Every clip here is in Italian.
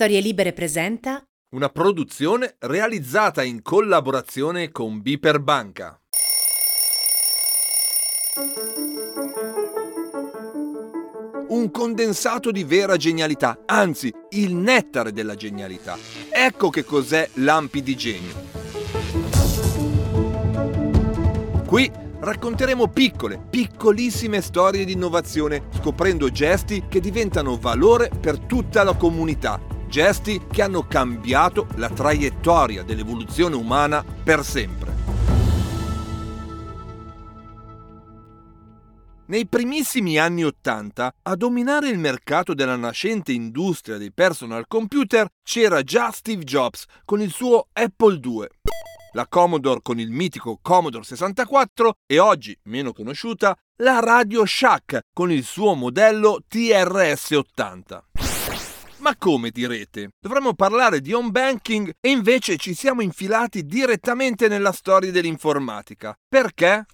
Storie Libere presenta Una produzione realizzata in collaborazione con Biper Banca. Un condensato di vera genialità, anzi il nettare della genialità. Ecco che cos'è l'ampi di genio. Qui racconteremo piccole, piccolissime storie di innovazione, scoprendo gesti che diventano valore per tutta la comunità, gesti che hanno cambiato la traiettoria dell'evoluzione umana per sempre. Nei primissimi anni Ottanta, a dominare il mercato della nascente industria dei personal computer c'era già Steve Jobs con il suo Apple II la Commodore con il mitico Commodore 64 e oggi, meno conosciuta, la Radio Shack con il suo modello TRS-80. Ma come direte? Dovremmo parlare di home banking e invece ci siamo infilati direttamente nella storia dell'informatica. Perché?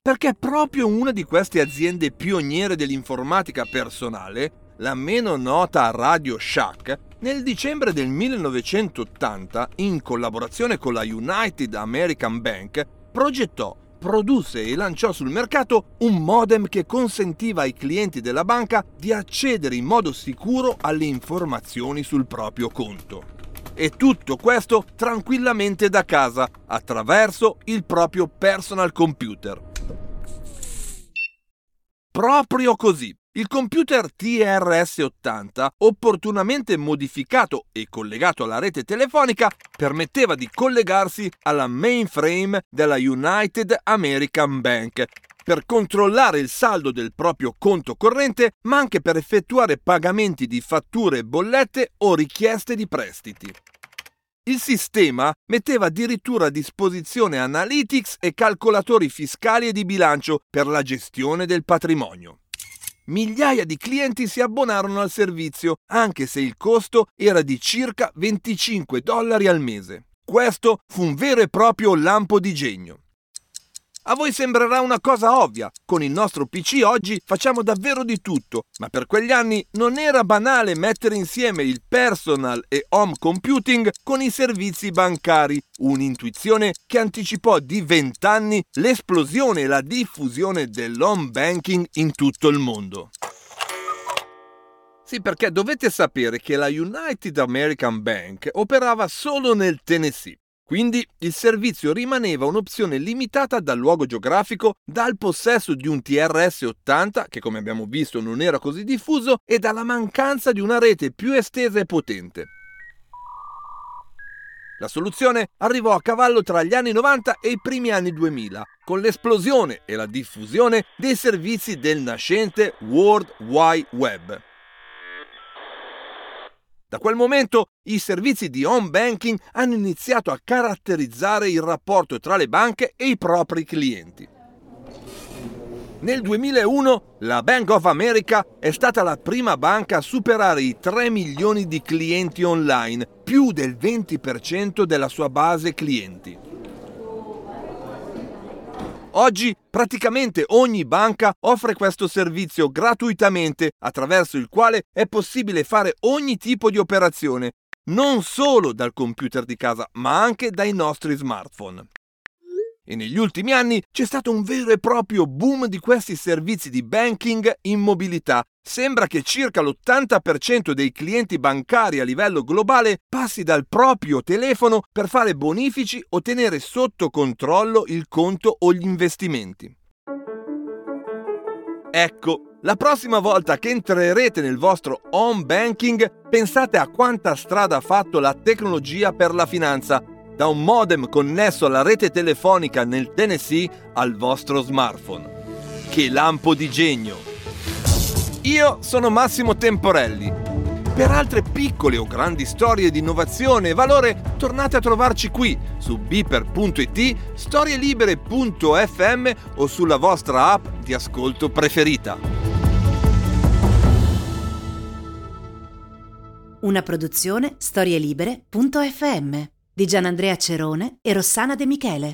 Perché proprio una di queste aziende pioniere dell'informatica personale, la meno nota Radio Shack, nel dicembre del 1980, in collaborazione con la United American Bank, progettò, produsse e lanciò sul mercato un modem che consentiva ai clienti della banca di accedere in modo sicuro alle informazioni sul proprio conto. E tutto questo tranquillamente da casa, attraverso il proprio personal computer. Proprio così, il computer TRS-80, opportunamente modificato e collegato alla rete telefonica, permetteva di collegarsi alla mainframe della United American Bank per controllare il saldo del proprio conto corrente, ma anche per effettuare pagamenti di fatture bollette o richieste di prestiti. Il sistema metteva addirittura a disposizione analytics e calcolatori fiscali e di bilancio per la gestione del patrimonio. Migliaia di clienti si abbonarono al servizio, anche se il costo era di circa 25 dollari al mese. Questo fu un vero e proprio lampo di genio. A voi sembrerà una cosa ovvia, con il nostro PC oggi facciamo davvero di tutto, ma per quegli anni non era banale mettere insieme il personal e home computing con i servizi bancari, un'intuizione che anticipò di vent'anni l'esplosione e la diffusione dell'home banking in tutto il mondo. Sì, perché dovete sapere che la United American Bank operava solo nel Tennessee. Quindi il servizio rimaneva un'opzione limitata dal luogo geografico, dal possesso di un TRS-80, che come abbiamo visto non era così diffuso, e dalla mancanza di una rete più estesa e potente. La soluzione arrivò a cavallo tra gli anni 90 e i primi anni 2000, con l'esplosione e la diffusione dei servizi del nascente World Wide Web. Da quel momento i servizi di home banking hanno iniziato a caratterizzare il rapporto tra le banche e i propri clienti. Nel 2001 la Bank of America è stata la prima banca a superare i 3 milioni di clienti online, più del 20% della sua base clienti. Oggi praticamente ogni banca offre questo servizio gratuitamente attraverso il quale è possibile fare ogni tipo di operazione, non solo dal computer di casa ma anche dai nostri smartphone. E negli ultimi anni c'è stato un vero e proprio boom di questi servizi di banking in mobilità. Sembra che circa l'80% dei clienti bancari a livello globale passi dal proprio telefono per fare bonifici o tenere sotto controllo il conto o gli investimenti. Ecco, la prossima volta che entrerete nel vostro home banking, pensate a quanta strada ha fatto la tecnologia per la finanza da un modem connesso alla rete telefonica nel Tennessee al vostro smartphone. Che lampo di genio! Io sono Massimo Temporelli. Per altre piccole o grandi storie di innovazione e valore tornate a trovarci qui su beeper.it, storielibere.fm o sulla vostra app di ascolto preferita. Una produzione storielibere.fm di Gianandrea Cerone e Rossana De Michele.